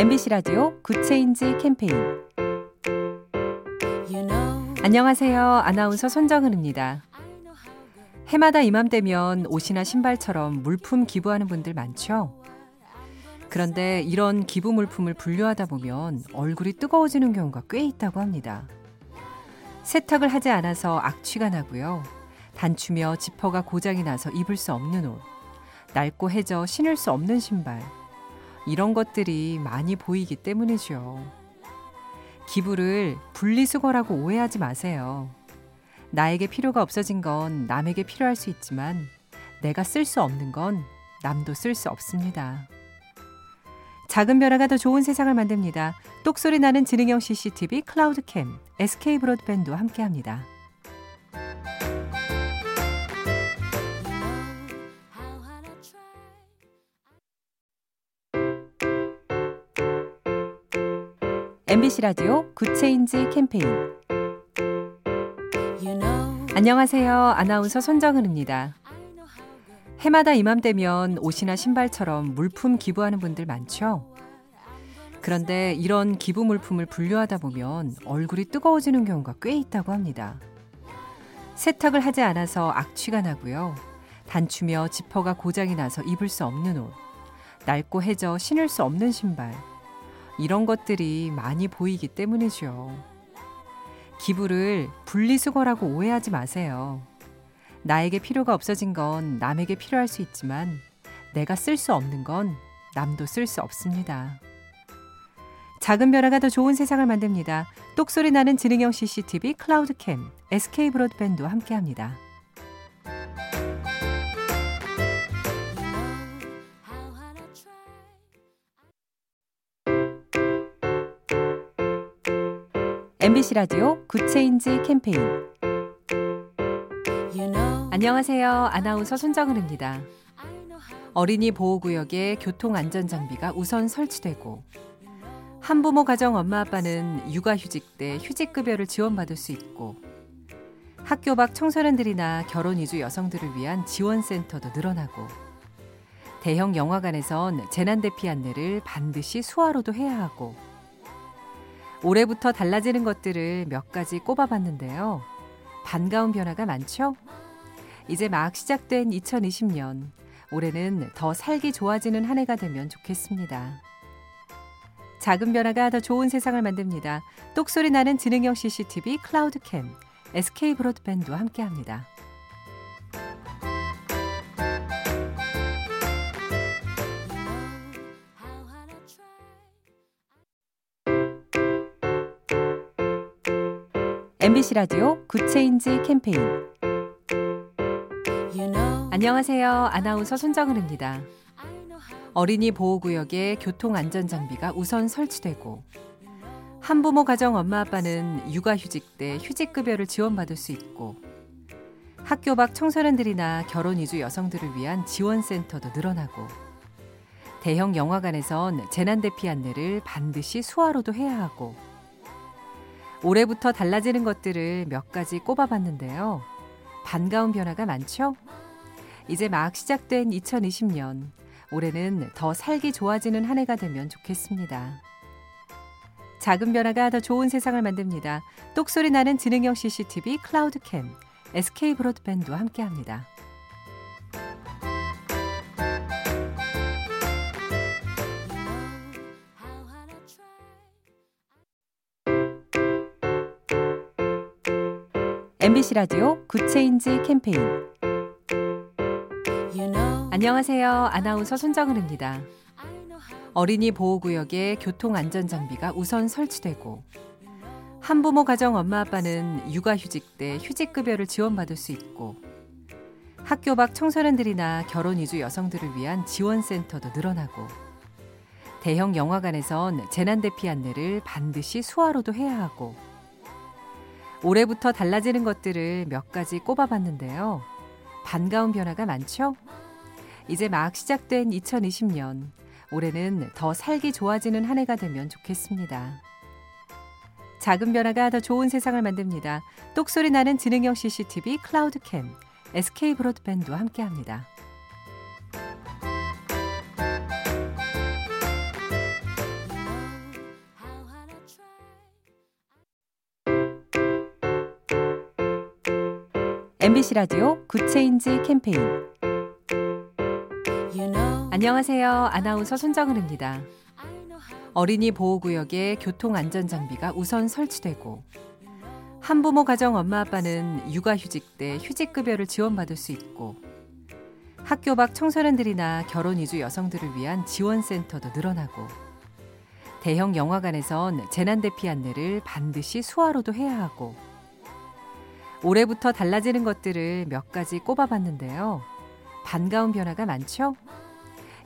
MBC 라디오 Good Change 캠페인 안녕하세요. 아나운서 손정은입니다. 해마다 이맘때면 옷이나 신발처럼 물품 기부하는 분들 많죠? 그런데 이런 기부 물품을 분류하다 보면 얼굴이 뜨거워지는 경우가 꽤 있다고 합니다. 세탁을 하지 않아서 악취가 나고요. 단추며 지퍼가 고장이 나서 입을 수 없는 옷, 낡고 해져 신을 수 없는 신발, 이런 것들이 많이 보이기 때문이죠. 기부를 분리수거라고 오해하지 마세요. 나에게 필요가 없어진 건 남에게 필요할 수 있지만 내가 쓸 수 없는 건 남도 쓸 수 없습니다. 작은 변화가 더 좋은 세상을 만듭니다. 똑소리 나는 지능형 CCTV 클라우드캠 SK 브로드밴드와 함께합니다. MBC 라디오 Good Change 캠페인 안녕하세요. 아나운서 손정은입니다. 해마다 이맘때면 옷이나 신발처럼 물품 기부하는 분들 많죠? 그런데 이런 기부 물품을 분류하다 보면 얼굴이 뜨거워지는 경우가 꽤 있다고 합니다. 세탁을 하지 않아서 악취가 나고요. 단추며 지퍼가 고장이 나서 입을 수 없는 옷, 낡고 해져 신을 수 없는 신발, 이런 것들이 많이 보이기 때문이죠. 기부를 분리수거라고 오해하지 마세요. 나에게 필요가 없어진 건 남에게 필요할 수 있지만 내가 쓸 수 없는 건 남도 쓸 수 없습니다. 작은 변화가 더 좋은 세상을 만듭니다. 똑소리 나는 지능형 CCTV 클라우드캠 SK 브로드밴드와 함께합니다. MBC 라디오 Good Change 캠페인 안녕하세요. 아나운서 손정은입니다. 어린이 보호구역에 교통안전장비가 우선 설치되고 한부모 가정 엄마 아빠는 육아휴직 때 휴직급여를 지원받을 수 있고 학교 밖 청소년들이나 결혼 이주 여성들을 위한 지원센터도 늘어나고 대형 영화관에선 재난 대피 안내를 반드시 수화로도 해야 하고 올해부터 달라지는 것들을 몇 가지 꼽아봤는데요. 반가운 변화가 많죠? 이제 막 시작된 2020년. 올해는 더 살기 좋아지는 한 해가 되면 좋겠습니다. 작은 변화가 더 좋은 세상을 만듭니다. 똑소리 나는 지능형 CCTV 클라우드캠 SK 브로드밴드와 함께합니다. MBC 라디오 Good Change 캠페인 안녕하세요. 아나운서 손정은입니다. 어린이 보호구역에 교통안전장비가 우선 설치되고 한부모 가정 엄마 아빠는 육아휴직 때 휴직급여를 지원받을 수 있고 학교 밖 청소년들이나 결혼 이주 여성들을 위한 지원센터도 늘어나고 대형 영화관에선 재난 대피 안내를 반드시 수화로도 해야 하고 올해부터 달라지는 것들을 몇 가지 꼽아봤는데요. 반가운 변화가 많죠? 이제 막 시작된 2020년. 올해는 더 살기 좋아지는 한 해가 되면 좋겠습니다. 작은 변화가 더 좋은 세상을 만듭니다. 똑소리 나는 지능형 CCTV 클라우드캠 SK 브로드밴드와 함께합니다. MBC 라디오 Good Change 캠페인 안녕하세요. 아나운서 손정은입니다. 어린이 보호구역에 교통안전장비가 우선 설치되고 한부모 가정 엄마 아빠는 육아휴직 때 휴직급여를 지원받을 수 있고 학교 밖 청소년들이나 결혼 이주 여성들을 위한 지원센터도 늘어나고 대형 영화관에선 재난 대피 안내를 반드시 수화로도 해야 하고 올해부터 달라지는 것들을 몇 가지 꼽아봤는데요. 반가운 변화가 많죠? 이제 막 시작된 2020년. 올해는 더 살기 좋아지는 한 해가 되면 좋겠습니다. 작은 변화가 더 좋은 세상을 만듭니다. 똑소리 나는 지능형 CCTV 클라우드캠 SK 브로드밴드와 함께합니다. MBC 라디오 Good Change 캠페인 안녕하세요. 아나운서 손정은입니다. 어린이 보호구역에 교통안전장비가 우선 설치되고 한부모 가정 엄마 아빠는 육아휴직 때 휴직급여를 지원받을 수 있고 학교 밖 청소년들이나 결혼 이주 여성들을 위한 지원센터도 늘어나고 대형 영화관에선 재난 대피 안내를 반드시 수화로도 해야 하고 올해부터 달라지는 것들을 몇 가지 꼽아봤는데요. 반가운 변화가 많죠?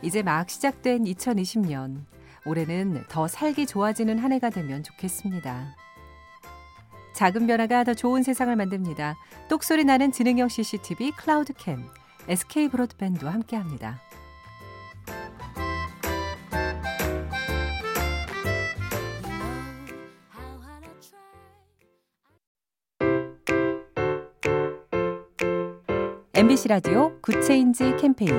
이제 막 시작된 2020년. 올해는 더 살기 좋아지는 한 해가 되면 좋겠습니다. 작은 변화가 더 좋은 세상을 만듭니다. 똑소리 나는 지능형 CCTV 클라우드캠, SK 브로드밴드와 함께합니다. MBC 라디오 Good Change 캠페인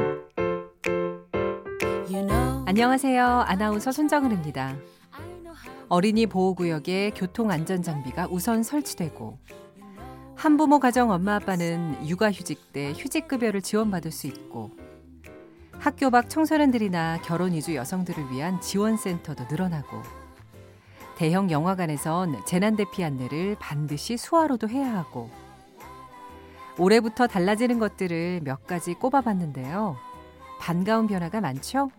안녕하세요. 아나운서 손정은입니다. 어린이 보호구역에 교통안전장비가 우선 설치되고 한부모 가정 엄마 아빠는 육아휴직 때 휴직급여를 지원받을 수 있고 학교 밖 청소년들이나 결혼 이주 여성들을 위한 지원센터도 늘어나고 대형 영화관에선 재난 대피 안내를 반드시 수화로도 해야 하고 올해부터 달라지는 것들을 몇 가지 꼽아봤는데요. 반가운 변화가 많죠?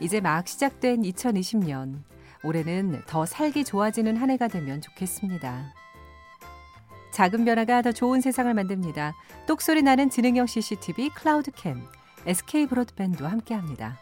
이제 막 시작된 2020년. 올해는 더 살기 좋아지는 한 해가 되면 좋겠습니다. 작은 변화가 더 좋은 세상을 만듭니다. 똑소리 나는 지능형 CCTV 클라우드캠, SK 브로드밴드와 함께합니다.